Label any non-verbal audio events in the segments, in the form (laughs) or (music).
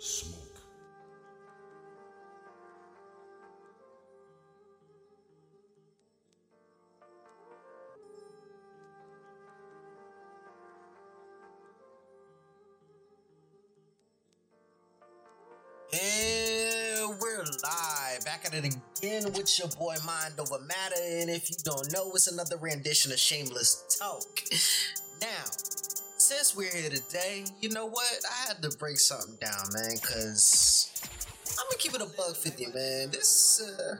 Smoke. We're live back at it again with your boy Mind Over Matter. And if you don't know, it's another rendition of Shamelust Talk. Since we're here today, you know what? I had to break something down, man, because I'm gonna keep it a buck 50, man. This, uh,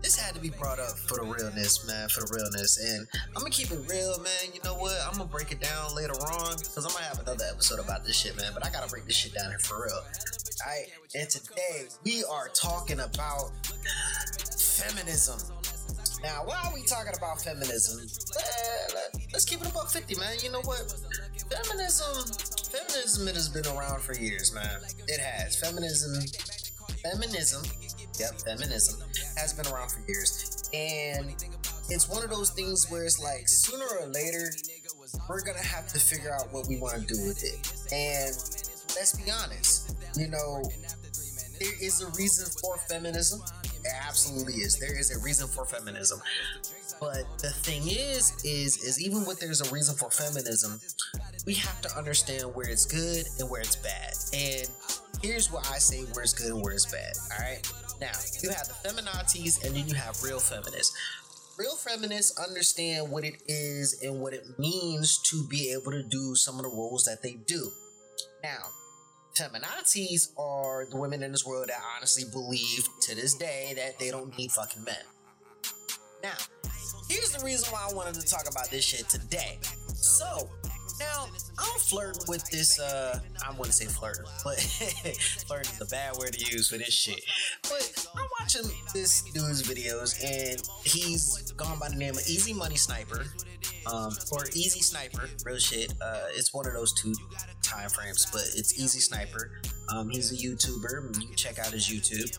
this had to be brought up for the realness, man, for the realness. And I'm gonna keep it real, man. You know what? I'm gonna break it down later on because I'm gonna have another episode about this shit, man. But I gotta break this shit down here for real. Alright, and today we are talking about feminism. Now, why are we talking about feminism? Let's keep it about 50, man. You know what? Feminism, feminism, it has been around for years, man. It has. Feminism, feminism, yep, feminism has been around for years. And it's one of those things where it's like sooner or later, we're gonna have to figure out what we want to do with it. And let's be honest, you know, there is a reason for feminism. There absolutely is. There is a reason for feminism. But the thing is, is, is even with there's a reason for feminism, we have to understand where it's good and where it's bad. And here's what I say where it's good and where it's bad. All right. Now you have the feminazis and then you have real feminists. Real feminists understand what it is and what it means to be able to do some of the roles that they do. Now, feminazis are the women in this world that honestly believe to this day that they don't need fucking men. Now, here's the reason why I wanted to talk about this shit today. So, now I'm flirting with this. Uh, I wouldn't say flirting, but (laughs) flirting is a bad word to use for this shit. But I'm watching this dude's videos, and he's gone by the name of Easy Money Sniper, um, or Easy Sniper. Real shit. Uh, it's one of those two time frames, but it's Easy Sniper. Um, he's a YouTuber. You can check out his YouTube.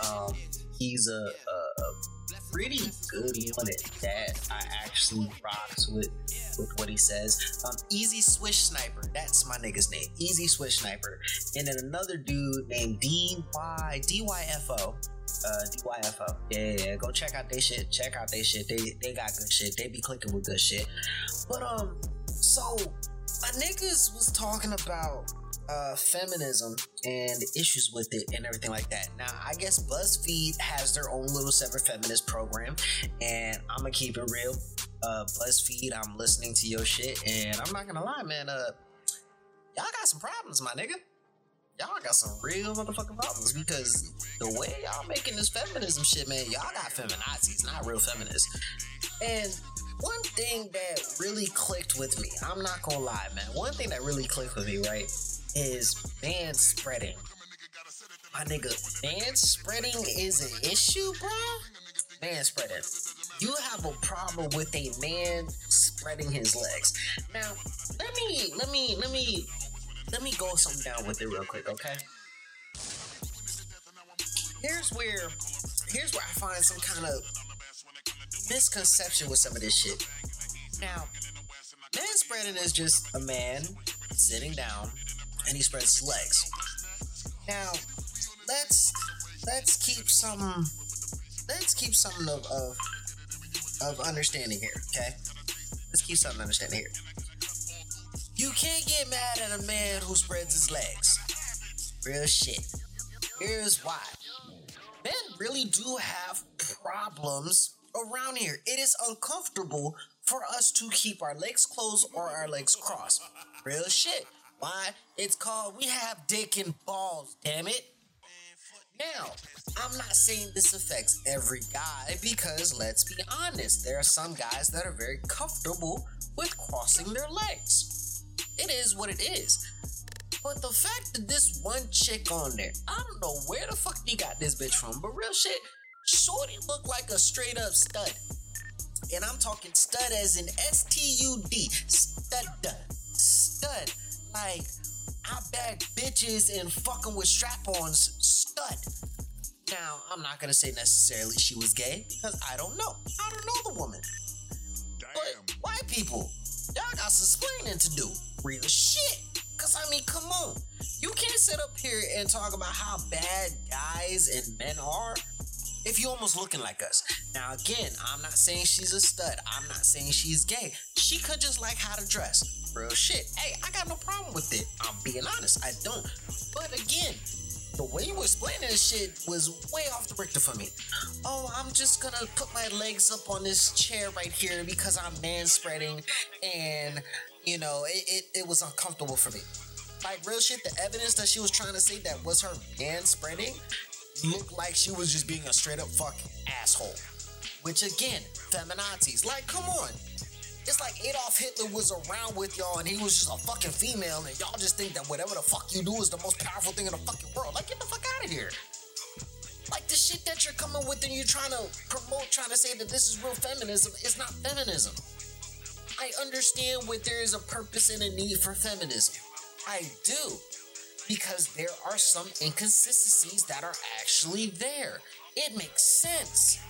Um, he's a, a, a pretty good one at that. I actually rocks with with what he says. Um, Easy Swish Sniper, that's my nigga's name. Easy Swish Sniper, and then another dude named D Y D Y F O. Uh, DYFO. Yeah, yeah, yeah, go check out their shit. Check out their shit. They they got good shit. They be clicking with good shit. But um, so my niggas was talking about uh, feminism and issues with it and everything like that. Now, I guess BuzzFeed has their own little separate feminist program, and I'm gonna keep it real. Uh, BuzzFeed, I'm listening to your shit, and I'm not gonna lie, man. Uh, y'all got some problems, my nigga. Y'all got some real motherfucking problems because the way y'all making this feminism shit, man, y'all got feminazis, not real feminists. And one thing that really clicked with me, I'm not gonna lie, man. One thing that really clicked with me, right, is man spreading. My nigga, man spreading is an issue, bro. Man spreading. You have a problem with a man spreading his legs. Now, let me, let me, let me, let me go something down with it real quick, okay? Here's where, here's where I find some kind of misconception with some of this shit. Now, man spreading is just a man sitting down and he spreads his legs. Now, let's let's keep some let's keep something of of, of understanding here, okay? Let's keep something understanding here. You can't get mad at a man who spreads his legs. Real shit. Here's why. Men really do have problems around here. It is uncomfortable for us to keep our legs closed or our legs crossed. Real shit. Why? It's called we have dick and balls, damn it. Now, I'm not saying this affects every guy because let's be honest, there are some guys that are very comfortable with crossing their legs. It is what it is. But the fact that this one chick on there, I don't know where the fuck he got this bitch from, but real shit, Shorty look like a straight up stud. And I'm talking stud as in S T U D, stud, stud. Like, I bag bitches and fucking with strap ons, stud. Now, I'm not gonna say necessarily she was gay because I don't know. I don't know the woman. But white people, y'all got some explaining to do. Real shit. Cause I mean, come on. You can't sit up here and talk about how bad guys and men are if you almost looking like us. Now again, I'm not saying she's a stud. I'm not saying she's gay. She could just like how to dress. Real shit. Hey, I got no problem with it. I'm being honest. I don't. But again, the way you were explaining this shit was way off the Richter for me. Oh, I'm just gonna put my legs up on this chair right here because I'm man spreading and you know it, it, it was uncomfortable for me. Like real shit, the evidence that she was trying to say that was her man spreading looked like she was just being a straight up fucking asshole. Which again, feminazis. Like, come on. It's like Adolf Hitler was around with y'all and he was just a fucking female and y'all just think that whatever the fuck you do is the most powerful thing in the fucking world. Like, get the fuck out of here. Like the shit that you're coming with and you're trying to promote, trying to say that this is real feminism, is not feminism. I understand where there is a purpose and a need for feminism. I do because there are some inconsistencies that are actually there. It makes sense.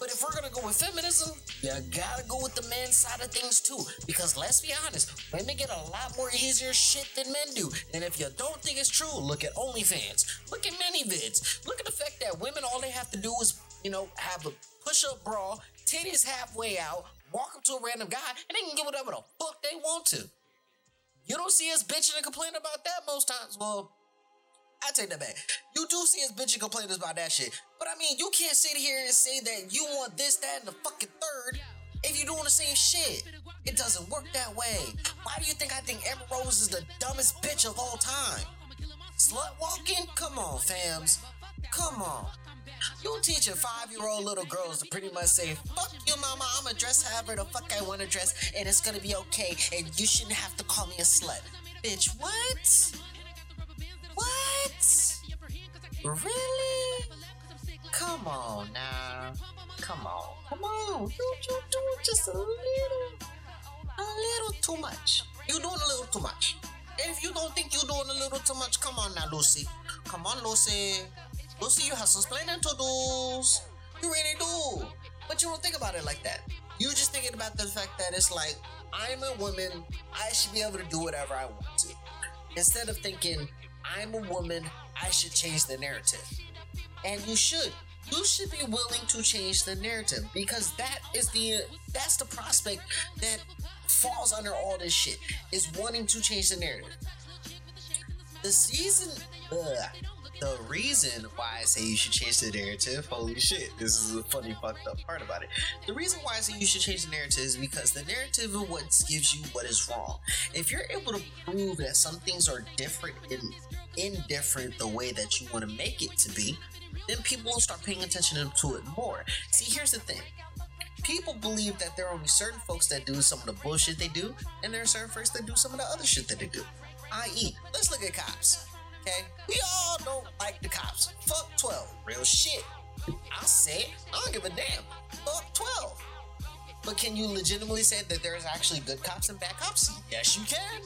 But if we're gonna go with feminism, you gotta go with the man side of things too. Because let's be honest, women get a lot more easier shit than men do. And if you don't think it's true, look at OnlyFans. Look at ManyVids. Look at the fact that women all they have to do is, you know, have a push-up bra, titties halfway out, walk up to a random guy, and they can get whatever the fuck they want to. You don't see us bitching and complaining about that most times. Well, I take that back. You do see us bitching and complaining about that shit. But I mean, you can't sit here and say that you want this, that, and the fucking third if you're doing the same shit. It doesn't work that way. Why do you think I think Amber Rose is the dumbest bitch of all time? Slut walking? Come on, fams. Come on. You teaching five year old little girls to pretty much say, fuck you, mama, I'm gonna dress however the fuck I wanna dress, and it's gonna be okay, and you shouldn't have to call me a slut. Bitch, what? What? Really? Come on now. Come on. Come on. You, you doing just a little, a little too much. You doing a little too much. If you don't think you're doing a little too much, come on now, Lucy. Come on, Lucy. Lucy, you have some explaining to do. You really do. But you don't think about it like that. You're just thinking about the fact that it's like, I'm a woman, I should be able to do whatever I want to. Instead of thinking, I'm a woman, I should change the narrative. And you should. You should be willing to change the narrative because that is the that's the prospect that falls under all this shit is wanting to change the narrative. The season ugh, the reason why I say you should change the narrative, holy shit, this is a funny fucked up part about it. The reason why I say you should change the narrative is because the narrative is what gives you what is wrong. If you're able to prove that some things are different and indifferent the way that you want to make it to be, then people will start paying attention to it more. See, here's the thing. People believe that there are only certain folks that do some of the bullshit they do, and there are certain folks that do some of the other shit that they do. I.e., let's look at cops okay? We all don't like the cops. Fuck 12. Real shit. I'll say it. I don't give a damn. Fuck 12. But can you legitimately say that there's actually good cops and bad cops? Yes, you can.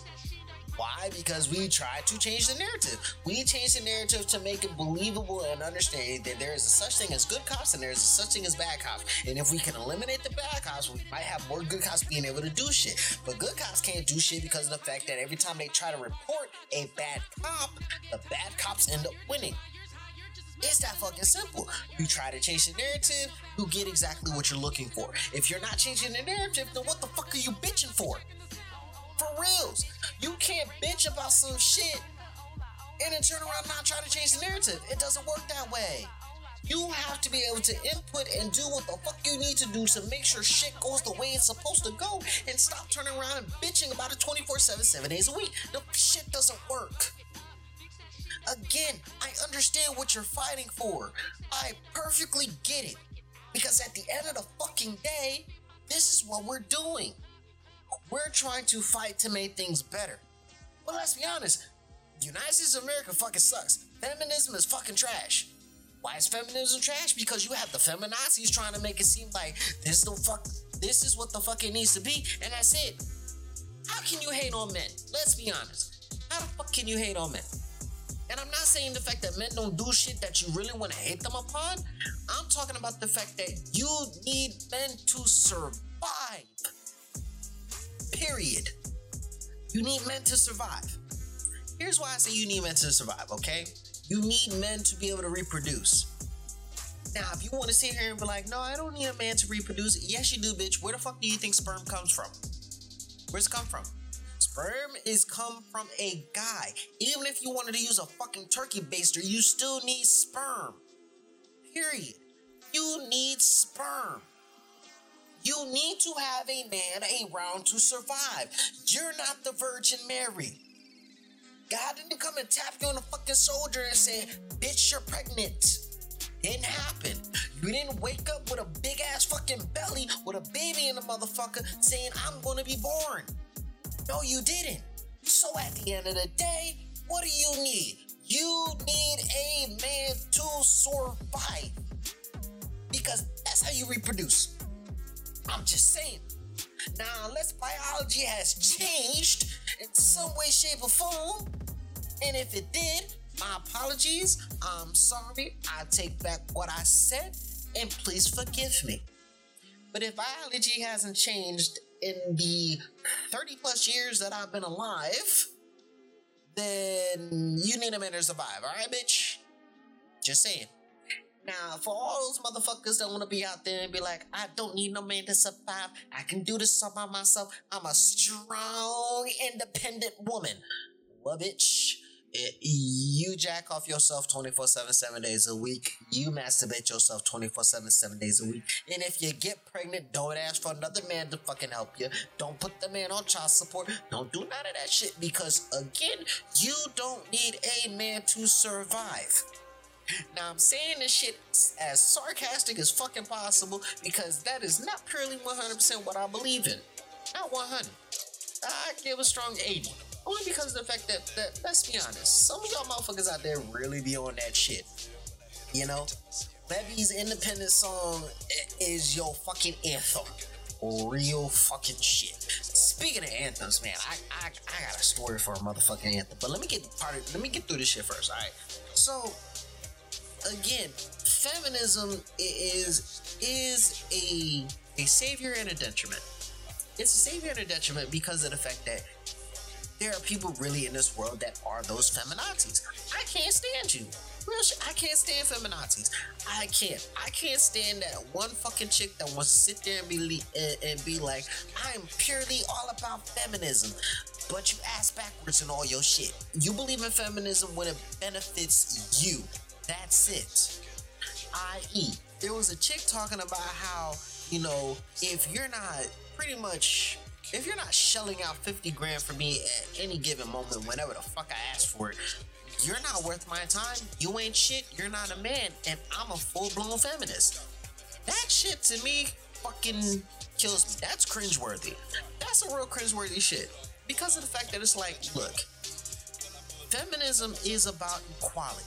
Why? Because we try to change the narrative. We change the narrative to make it believable and understand that there is a such thing as good cops and there is a such thing as bad cops. And if we can eliminate the bad cops, we might have more good cops being able to do shit. But good cops can't do shit because of the fact that every time they try to report a bad cop, the bad cops end up winning. It's that fucking simple. You try to change the narrative, you get exactly what you're looking for. If you're not changing the narrative, then what the fuck are you bitching for? For reals. You can't bitch about some shit and then turn around and not try to change the narrative. It doesn't work that way. You have to be able to input and do what the fuck you need to do to make sure shit goes the way it's supposed to go and stop turning around and bitching about it 24 7, 7 days a week. The shit doesn't work. Again, I understand what you're fighting for. I perfectly get it. Because at the end of the fucking day, this is what we're doing. We're trying to fight to make things better. But let's be honest, the United States of America fucking sucks. Feminism is fucking trash. Why is feminism trash? Because you have the feminazis trying to make it seem like this is the fuck this is what the fuck it needs to be, and that's it. How can you hate on men? Let's be honest. How the fuck can you hate on men? And I'm not saying the fact that men don't do shit that you really want to hate them upon. I'm talking about the fact that you need men to survive. Period. You need men to survive. here's why I say you need men to survive, okay? You need men to be able to reproduce. Now, if you want to sit here and be like, no, I don't need a man to reproduce, yes, you do, bitch. Where the fuck do you think sperm comes from? Where's it come from? Sperm is come from a guy. Even if you wanted to use a fucking turkey baster, you still need sperm. Period. You need sperm. You need to have a man around to survive. You're not the Virgin Mary. God didn't come and tap you on the fucking shoulder and say, bitch, you're pregnant. Didn't happen. You didn't wake up with a big ass fucking belly with a baby in the motherfucker saying, I'm gonna be born. No, you didn't. So at the end of the day, what do you need? You need a man to survive. Because that's how you reproduce. I'm just saying. Now, unless biology has changed in some way, shape, or form, and if it did, my apologies. I'm sorry. I take back what I said, and please forgive me. But if biology hasn't changed in the 30 plus years that I've been alive, then you need a man to survive, alright, bitch? Just saying. Now, for all those motherfuckers that want to be out there and be like, I don't need no man to survive. I can do this all by myself. I'm a strong, independent woman. Well, bitch, eh, you jack off yourself 24 7 7 days a week you masturbate yourself 24 7 7 days a week and if you get pregnant don't ask for another man to fucking help you don't put the man on child support don't do none of that shit because again you don't need a man to survive now I'm saying this shit as sarcastic as fucking possible because that is not purely 100% what I believe in. Not 100. I give a strong 80. Only because of the fact that, that let's be honest, some of y'all motherfuckers out there really be on that shit. You know? Levy's independent song is your fucking anthem. Real fucking shit. Speaking of anthems, man, I, I I got a story for a motherfucking anthem. But let me get part of let me get through this shit first, alright? So again, feminism is is a a savior and a detriment. It's a savior and a detriment because of the fact that there are people really in this world that are those feminazis. I can't stand you. I can't stand feminazis. I can't. I can't stand that one fucking chick that wants to sit there and be and, be like, I'm purely all about feminism, but you ass backwards in all your shit. You believe in feminism when it benefits you. That's it. I.e., there was a chick talking about how you know if you're not pretty much if you're not shelling out 50 grand for me at any given moment, whenever the fuck I ask for it, you're not worth my time. You ain't shit. You're not a man. And I'm a full blown feminist. That shit to me fucking kills me. That's cringeworthy. That's a real cringeworthy shit. Because of the fact that it's like, look, feminism is about equality.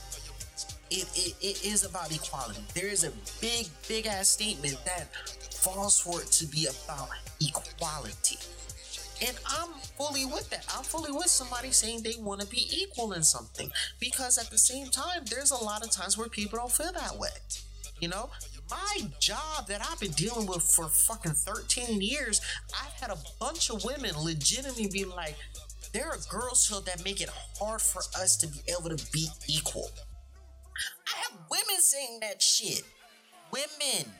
It, it, it is about equality. There is a big, big ass statement that falls for it to be about equality. And I'm fully with that. I'm fully with somebody saying they want to be equal in something. Because at the same time, there's a lot of times where people don't feel that way. You know, my job that I've been dealing with for fucking 13 years, I've had a bunch of women legitimately be like, there are girls here that make it hard for us to be able to be equal. I have women saying that shit. Women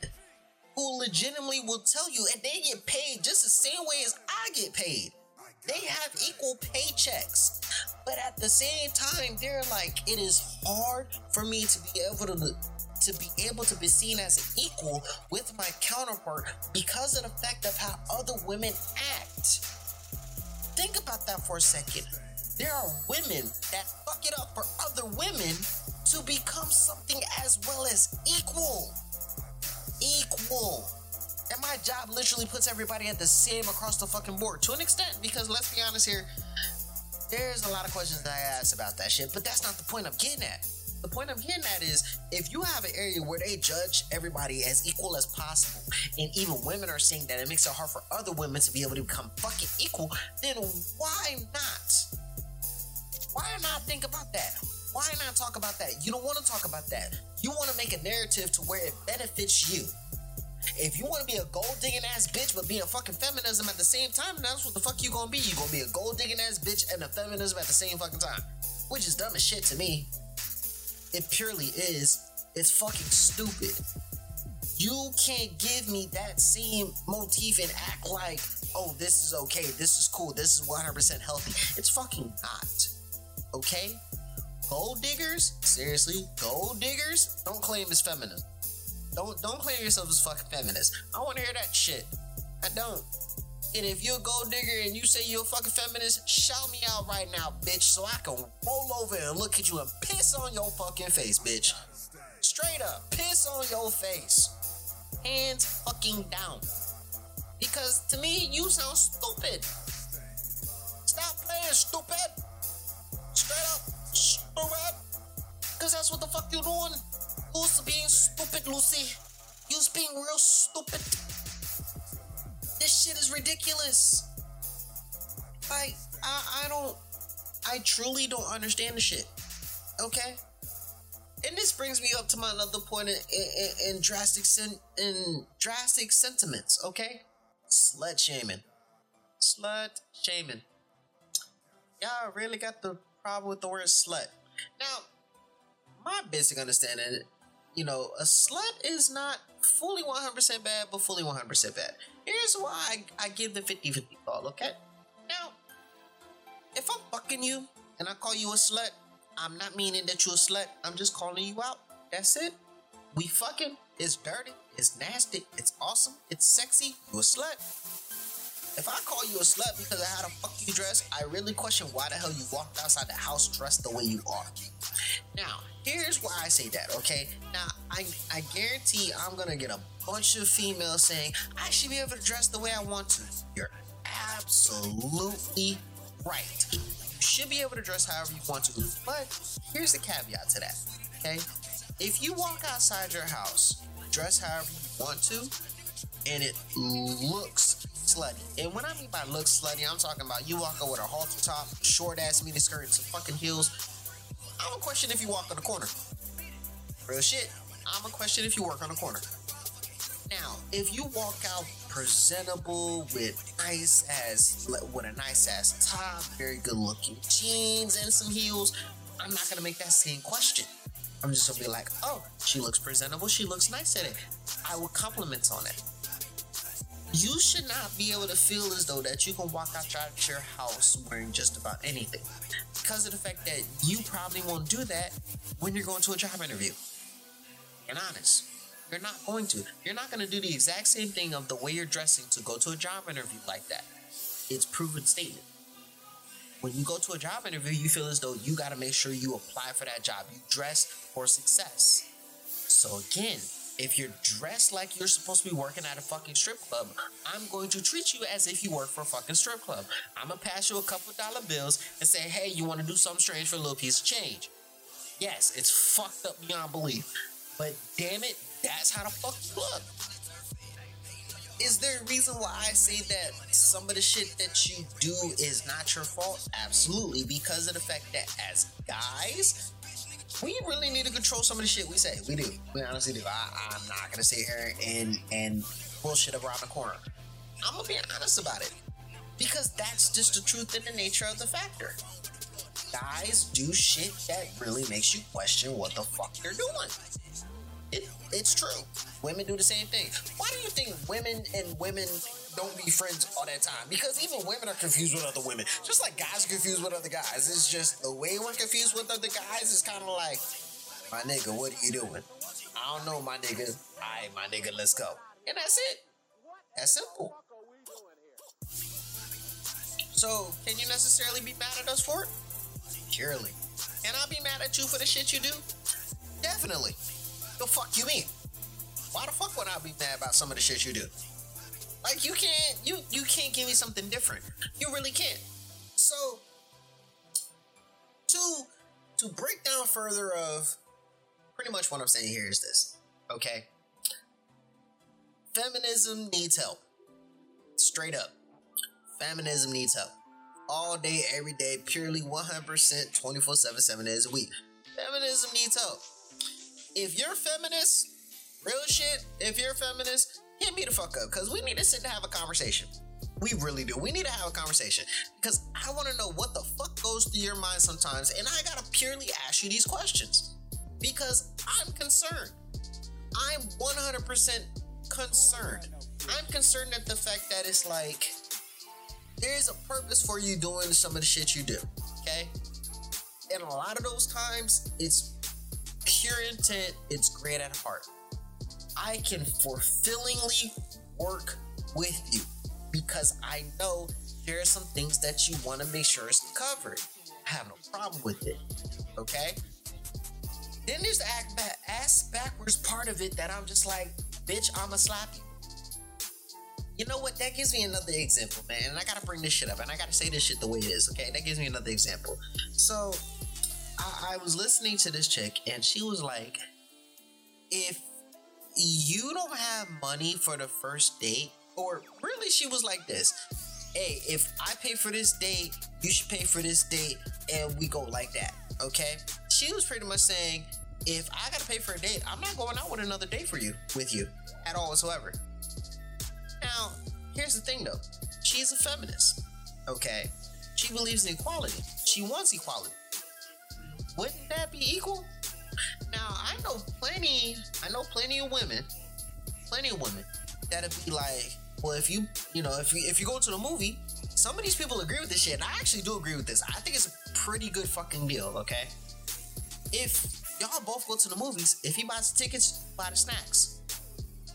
who legitimately will tell you and they get paid just the same way as I get paid. They have equal paychecks. But at the same time, they're like, it is hard for me to be able to to be able to be seen as an equal with my counterpart because of the fact of how other women act. Think about that for a second. There are women that fuck it up for other women to become something as well as equal equal. And my job literally puts everybody at the same across the fucking board to an extent because let's be honest here, there's a lot of questions that I ask about that shit, but that's not the point I'm getting at. The point I'm getting at is if you have an area where they judge everybody as equal as possible, and even women are saying that it makes it hard for other women to be able to become fucking equal, then why not? Why not think about that? Why not talk about that? You don't want to talk about that. You want to make a narrative to where it benefits you. If you want to be a gold digging ass bitch but being a fucking feminism at the same time, that's what the fuck you gonna be. You gonna be a gold digging ass bitch and a feminism at the same fucking time, which is dumb as shit to me. It purely is. It's fucking stupid. You can't give me that same motif and act like, oh, this is okay, this is cool, this is 100% healthy. It's fucking not. Okay? Gold diggers? Seriously? Gold diggers? Don't claim as feminist. Don't don't claim yourself as fucking feminist. I want to hear that shit. I don't. And if you're a gold digger and you say you're a fucking feminist, shout me out right now, bitch, so I can roll over and look at you and piss on your fucking face, bitch. Straight up, piss on your face. Hands fucking down. Because to me, you sound stupid. Stop playing stupid. Straight up, Because that's what the fuck you doing. You's being stupid, Lucy. You's being real stupid. This shit is ridiculous. Like, I, I don't, I truly don't understand the shit. Okay? And this brings me up to my another point in, in, in drastic sen- in drastic sentiments, okay? Slut shaming. Slut shaming. Y'all really got the problem with the word slut. Now, my basic understanding, you know, a slut is not fully 100% bad, but fully 100% bad. Here's why I, I give the 50 50 call, okay? Now, if I'm fucking you and I call you a slut, I'm not meaning that you're a slut. I'm just calling you out. That's it. We fucking. It's dirty. It's nasty. It's awesome. It's sexy. You a slut. If I call you a slut because of how the fuck you dress, I really question why the hell you walked outside the house dressed the way you are. Now, here's why I say that, okay? Now, I, I guarantee I'm gonna get a bunch of females saying, I should be able to dress the way I want to. You're absolutely right. You should be able to dress however you want to. But here's the caveat to that, okay? If you walk outside your house, dress however you want to, and it looks slutty. And when I mean by looks slutty, I'm talking about you walking with a halter top, short ass mini skirt, and some fucking heels. I'm gonna question if you walk on the corner. Real shit. I'm gonna question if you work on the corner. Now, if you walk out presentable with nice ass, with a nice ass top, very good looking jeans and some heels, I'm not gonna make that same question. I'm just gonna be like, oh, she looks presentable, she looks nice in it. I will compliment on it. You should not be able to feel as though that you can walk outside your house wearing just about anything. Because of the fact that you probably won't do that when you're going to a job interview. And honest. You're not going to. You're not going to do the exact same thing of the way you're dressing to go to a job interview like that. It's proven statement. When you go to a job interview, you feel as though you got to make sure you apply for that job. You dress for success. So again, if you're dressed like you're supposed to be working at a fucking strip club, I'm going to treat you as if you work for a fucking strip club. I'm gonna pass you a couple dollar bills and say, hey, you wanna do something strange for a little piece of change. Yes, it's fucked up beyond belief. But damn it, that's how the fuck you look. Is there a reason why I say that some of the shit that you do is not your fault? Absolutely, because of the fact that as guys, we really need to control some of the shit we say. We do. We honestly do. I, am not gonna sit here and and bullshit around the corner. I'm gonna be honest about it because that's just the truth and the nature of the factor. Guys do shit that really makes you question what the fuck they're doing. It, it's true. Women do the same thing. Why do you think women and women don't be friends all that time? Because even women are confused with other women. Just like guys are confused with other guys. It's just the way we're confused with other guys is kind of like, my nigga, what are you doing? I don't know, my nigga. Alright, my nigga, let's go. And that's it. That's simple. So, can you necessarily be mad at us for it? Surely. Can I be mad at you for the shit you do? Definitely. The fuck you mean? Why the fuck would I be mad about some of the shit you do? Like you can't you you can't give me something different. You really can't. So to to break down further of pretty much what I'm saying here is this. Okay. Feminism needs help. Straight up. Feminism needs help. All day, every day, purely 100%, 24 7, 7 days a week. Feminism needs help if you're feminist, real shit, if you're feminist, hit me the fuck up because we need to sit and have a conversation. We really do. We need to have a conversation because I want to know what the fuck goes through your mind sometimes, and I gotta purely ask you these questions because I'm concerned. I'm 100% concerned. I'm concerned at the fact that it's like there's a purpose for you doing some of the shit you do, okay? And a lot of those times, it's pure intent, it's great at heart. I can fulfillingly work with you because I know there are some things that you want to make sure is covered. I have no problem with it. Okay? Then there's the act back, ass backwards part of it that I'm just like, bitch, I'ma slap you. You know what? That gives me another example, man. And I gotta bring this shit up, and I gotta say this shit the way it is, okay? That gives me another example. So, I, I was listening to this chick, and she was like, if you don't have money for the first date, or really, she was like this hey, if I pay for this date, you should pay for this date, and we go like that, okay? She was pretty much saying, if I gotta pay for a date, I'm not going out with another date for you, with you, at all whatsoever. Now, here's the thing though she's a feminist, okay? She believes in equality, she wants equality. Wouldn't that be equal? Now, I know plenty, I know plenty of women, plenty of women that'd be like, well, if you, you know, if you if you go to the movie, some of these people agree with this shit. And I actually do agree with this. I think it's a pretty good fucking deal. Okay, if y'all both go to the movies, if he buys the tickets, buy the snacks.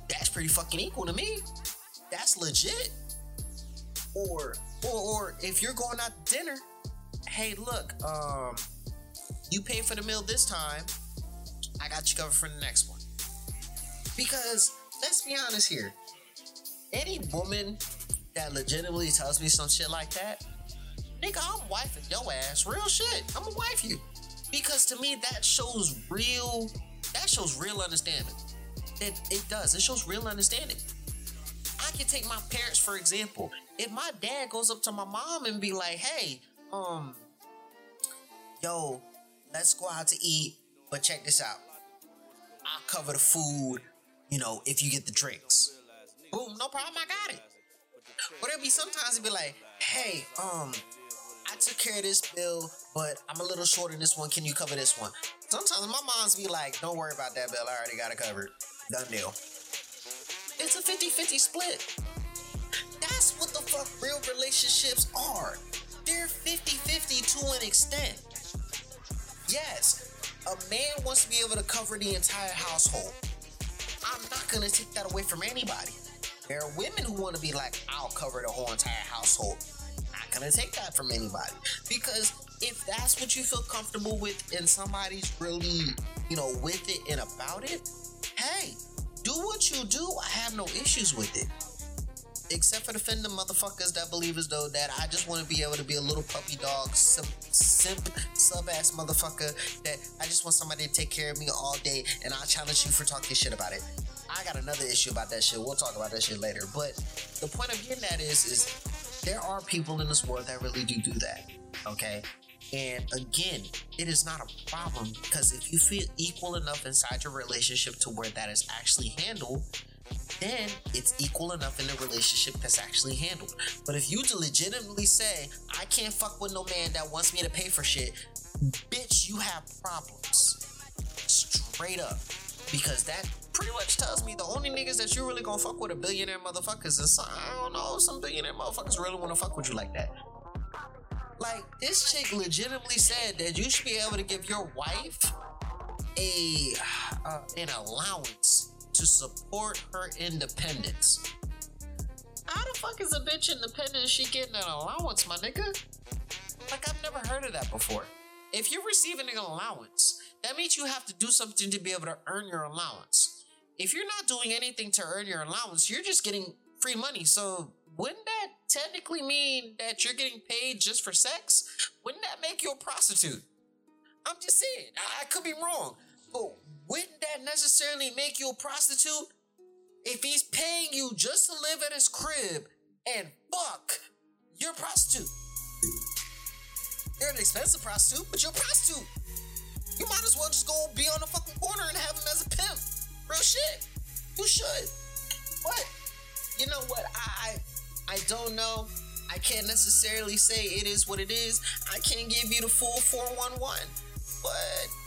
That's pretty fucking equal to me. That's legit. Or, or, or if you're going out to dinner, hey, look, um, you pay for the meal this time. I got you covered for the next one. Because let's be honest here any woman that legitimately tells me some shit like that, nigga, I'm wifing your ass. Real shit. I'm gonna wife you. Because to me, that shows real, that shows real understanding. It, it does. It shows real understanding. I can take my parents, for example. If my dad goes up to my mom and be like, hey, um, yo, let's go out to eat, but check this out. I'll cover the food, you know, if you get the drinks. Boom, no problem, I got it. But it'll be sometimes it'll be like, hey, um, I took care of this bill, but I'm a little short in this one. Can you cover this one? Sometimes my mom's be like, don't worry about that bill. I already got it covered. Done deal. It's a 50 50 split. That's what the fuck real relationships are. They're 50 50 to an extent. Yes, a man wants to be able to cover the entire household. I'm not gonna take that away from anybody. There are women who want to be like, I'll cover the whole entire household. Not gonna take that from anybody. Because if that's what you feel comfortable with and somebody's really, you know, with it and about it, hey, do what you do. I have no issues with it. Except for the motherfuckers that believe as though that I just want to be able to be a little puppy dog, simp, simp sub ass motherfucker that I just want somebody to take care of me all day and I'll challenge you for talking shit about it. I got another issue about that shit. We'll talk about that shit later. But the point of getting at is, is there are people in this world that really do do that. Okay. And again, it is not a problem because if you feel equal enough inside your relationship to where that is actually handled, then it's equal enough in the relationship that's actually handled. But if you legitimately say, I can't fuck with no man that wants me to pay for shit, bitch, you have problems. Straight up. Because that pretty much tells me the only niggas that you really gonna fuck with are billionaire motherfuckers. And some, I don't know, some billionaire motherfuckers really wanna fuck with you like that. Like, this chick legitimately said that you should be able to give your wife a uh, an allowance to support her independence. How the fuck is a bitch independent? She getting an allowance, my nigga? Like I've never heard of that before. If you're receiving an allowance, that means you have to do something to be able to earn your allowance. If you're not doing anything to earn your allowance, you're just getting free money. So wouldn't that technically mean that you're getting paid just for sex? Wouldn't that make you a prostitute? I'm just saying, I could be wrong, but wouldn't that necessarily make you a prostitute? If he's paying you just to live at his crib and fuck, you're a prostitute. You're an expensive prostitute, but you're a prostitute. You might as well just go be on the fucking corner and have him as a pimp. Real shit. You should. But you know what? I I don't know. I can't necessarily say it is what it is. I can't give you the full 411. But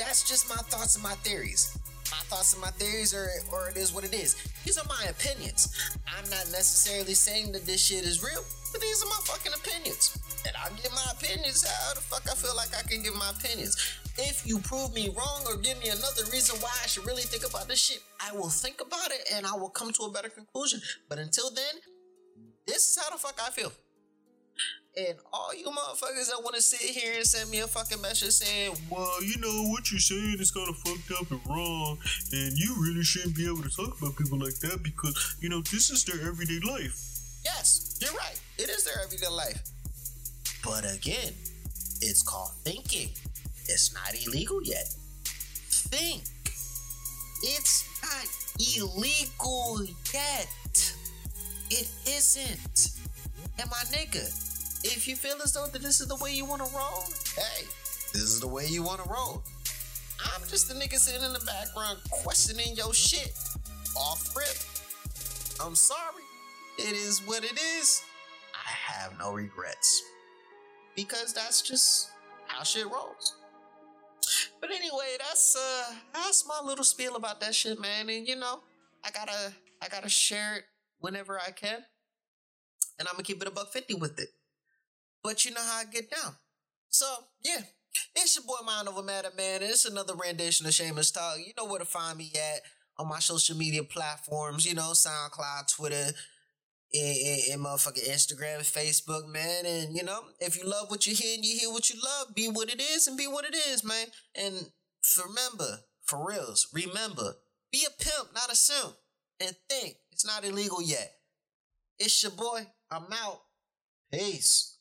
that's just my thoughts and my theories. My thoughts and my theories are or it is what it is. These are my opinions. I'm not necessarily saying that this shit is real, but these are my fucking opinions. And I give my opinions how the fuck I feel like I can give my opinions. If you prove me wrong or give me another reason why I should really think about this shit, I will think about it and I will come to a better conclusion. But until then, this is how the fuck I feel. And all you motherfuckers that want to sit here and send me a fucking message saying, well, you know, what you're saying is kind of fucked up and wrong, and you really shouldn't be able to talk about people like that because, you know, this is their everyday life. Yes, you're right. It is their everyday life. But again, it's called thinking. It's not illegal yet. Think. It's not illegal yet. It isn't. And my nigga, if you feel as though that this is the way you want to roll, hey, this is the way you want to roll. I'm just the nigga sitting in the background questioning your shit off rip. I'm sorry. It is what it is. I have no regrets. Because that's just how shit rolls. But anyway, that's uh that's my little spiel about that shit, man. And you know, I gotta I gotta share it whenever I can. And I'm gonna keep it a buck fifty with it. But you know how I get down. So yeah, it's your boy Mind Over Matter, man. It's another rendition of Shamelust Talk. You know where to find me at on my social media platforms, you know, SoundCloud, Twitter, and, and, motherfucking Instagram, Facebook, man. And you know, if you love what you hear and you hear what you love, be what it is and be what it is, man. And remember, for reals, remember, be a pimp, not a simp. And think, it's not illegal yet. It's your boy. I'm out. Peace.